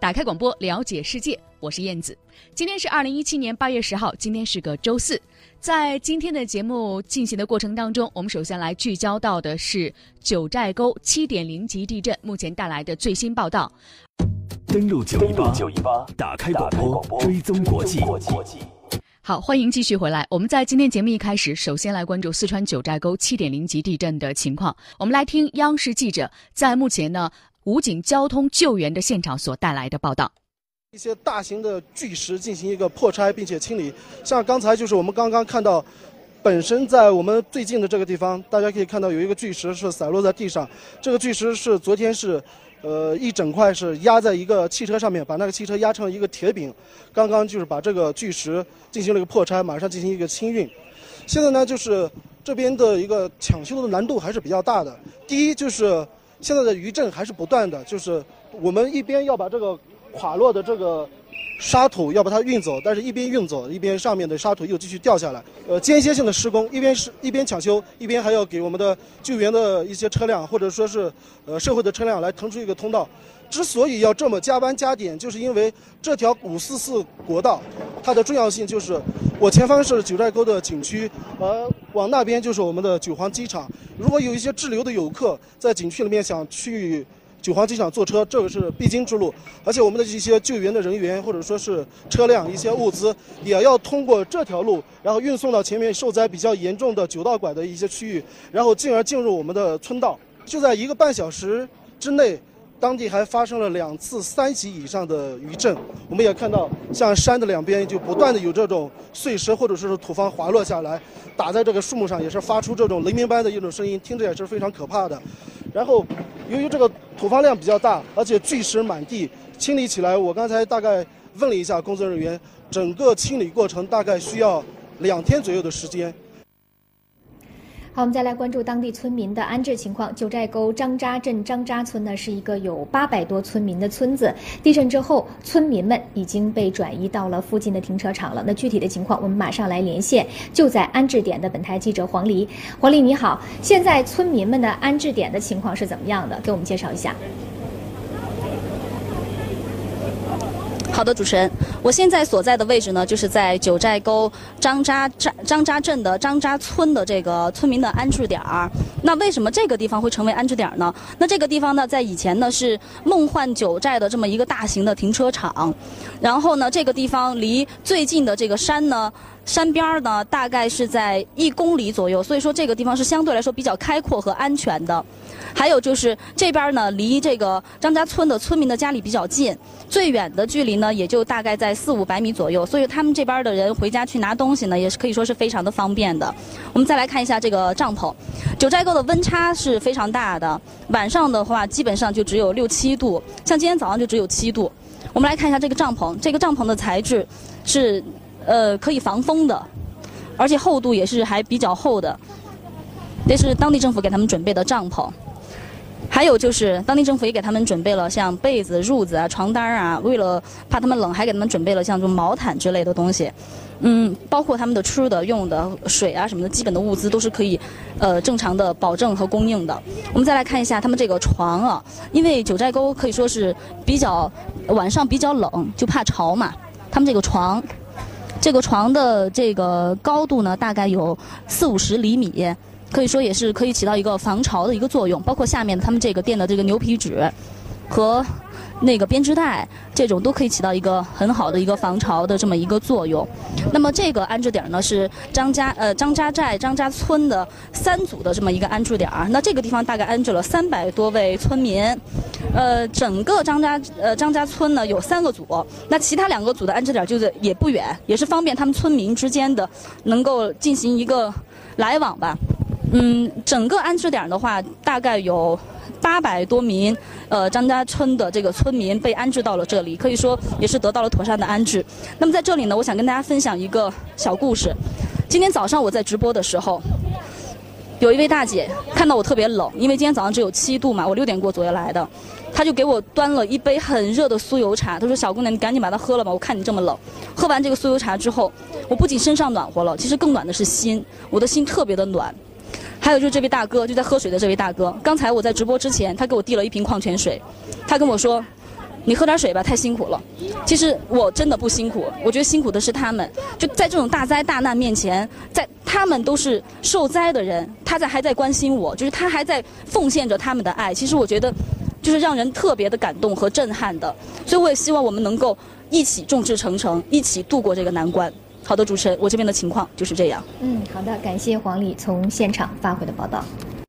打开广播，了解世界，我是燕子。今天是二零一七年八月十号，今天是个周四。在今天的节目进行的过程当中，我们首先来聚焦到的是九寨沟七点零级地震目前带来的最新报道。登录九一八，九一八，打开广播，追踪国际。好，欢迎继续回来。我们在今天节目一开始，首先来关注四川九寨沟七点零级地震的情况。我们来听央视记者在目前呢。武警交通救援的现场所带来的报道，一些大型的巨石进行一个破拆并且清理。像刚才就是我们刚刚看到，本身在我们最近的这个地方，大家可以看到有一个巨石是散落在地上。这个巨石是昨天是，呃，一整块是压在一个汽车上面，把那个汽车压成一个铁饼。刚刚就是把这个巨石进行了一个破拆，马上进行一个清运。现在呢，就是这边的一个抢修的难度还是比较大的。第一就是。现在的余震还是不断的，就是我们一边要把这个垮落的这个沙土要把它运走，但是一边运走，一边上面的沙土又继续掉下来。呃，间歇性的施工，一边是一边抢修，一边还要给我们的救援的一些车辆或者说是呃社会的车辆来腾出一个通道。之所以要这么加班加点，就是因为这条五四四国道，它的重要性就是我前方是九寨沟的景区，而往那边就是我们的九黄机场。如果有一些滞留的游客在景区里面想去九黄机场坐车，这个是必经之路。而且我们的一些救援的人员或者说是车辆、一些物资，也要通过这条路，然后运送到前面受灾比较严重的九道拐的一些区域，然后进而进入我们的村道。就在一个半小时之内。当地还发生了两次三级以上的余震，我们也看到，像山的两边就不断的有这种碎石或者说是土方滑落下来，打在这个树木上，也是发出这种雷鸣般的一种声音，听着也是非常可怕的。然后，由于这个土方量比较大，而且巨石满地，清理起来，我刚才大概问了一下工作人员，整个清理过程大概需要两天左右的时间。好，我们再来关注当地村民的安置情况。九寨沟张扎镇张扎村呢，是一个有八百多村民的村子。地震之后，村民们已经被转移到了附近的停车场了。那具体的情况，我们马上来连线就在安置点的本台记者黄黎。黄黎，你好，现在村民们的安置点的情况是怎么样的？给我们介绍一下。好的，主持人，我现在所在的位置呢，就是在九寨沟张扎张张扎镇的张扎村的这个村民的安置点儿。那为什么这个地方会成为安置点儿呢？那这个地方呢，在以前呢是梦幻九寨的这么一个大型的停车场，然后呢，这个地方离最近的这个山呢。山边儿呢，大概是在一公里左右，所以说这个地方是相对来说比较开阔和安全的。还有就是这边呢，离这个张家村的村民的家里比较近，最远的距离呢也就大概在四五百米左右，所以他们这边的人回家去拿东西呢，也是可以说是非常的方便的。我们再来看一下这个帐篷，九寨沟的温差是非常大的，晚上的话基本上就只有六七度，像今天早上就只有七度。我们来看一下这个帐篷，这个帐篷的材质是。呃，可以防风的，而且厚度也是还比较厚的。这是当地政府给他们准备的帐篷，还有就是当地政府也给他们准备了像被子、褥子啊、床单啊，为了怕他们冷，还给他们准备了像这种毛毯之类的东西。嗯，包括他们的吃的、用的、水啊什么的，基本的物资都是可以呃正常的保证和供应的。我们再来看一下他们这个床啊，因为九寨沟可以说是比较晚上比较冷，就怕潮嘛，他们这个床。这个床的这个高度呢，大概有四五十厘米，可以说也是可以起到一个防潮的一个作用。包括下面他们这个垫的这个牛皮纸和那个编织袋，这种都可以起到一个很好的一个防潮的这么一个作用。那么这个安置点呢是张家呃张家寨张家村的三组的这么一个安置点那这个地方大概安置了三百多位村民。呃，整个张家呃张家村呢有三个组，那其他两个组的安置点就是也不远，也是方便他们村民之间的能够进行一个来往吧。嗯，整个安置点的话，大概有八百多名呃张家村的这个村民被安置到了这里，可以说也是得到了妥善的安置。那么在这里呢，我想跟大家分享一个小故事。今天早上我在直播的时候。有一位大姐看到我特别冷，因为今天早上只有七度嘛，我六点过左右来的，她就给我端了一杯很热的酥油茶。她说：“小姑娘，你赶紧把它喝了吧，我看你这么冷。”喝完这个酥油茶之后，我不仅身上暖和了，其实更暖的是心，我的心特别的暖。还有就是这位大哥，就在喝水的这位大哥，刚才我在直播之前，他给我递了一瓶矿泉水，他跟我说：“你喝点水吧，太辛苦了。其实我真的不辛苦，我觉得辛苦的是他们。就在这种大灾大难面前，在他们都是受灾的人，他在还在关心我，就是他还在奉献着他们的爱。其实我觉得，就是让人特别的感动和震撼的。所以我也希望我们能够一起众志成城，一起度过这个难关。好的，主持人，我这边的情况就是这样。嗯，好的，感谢黄丽从现场发回的报道。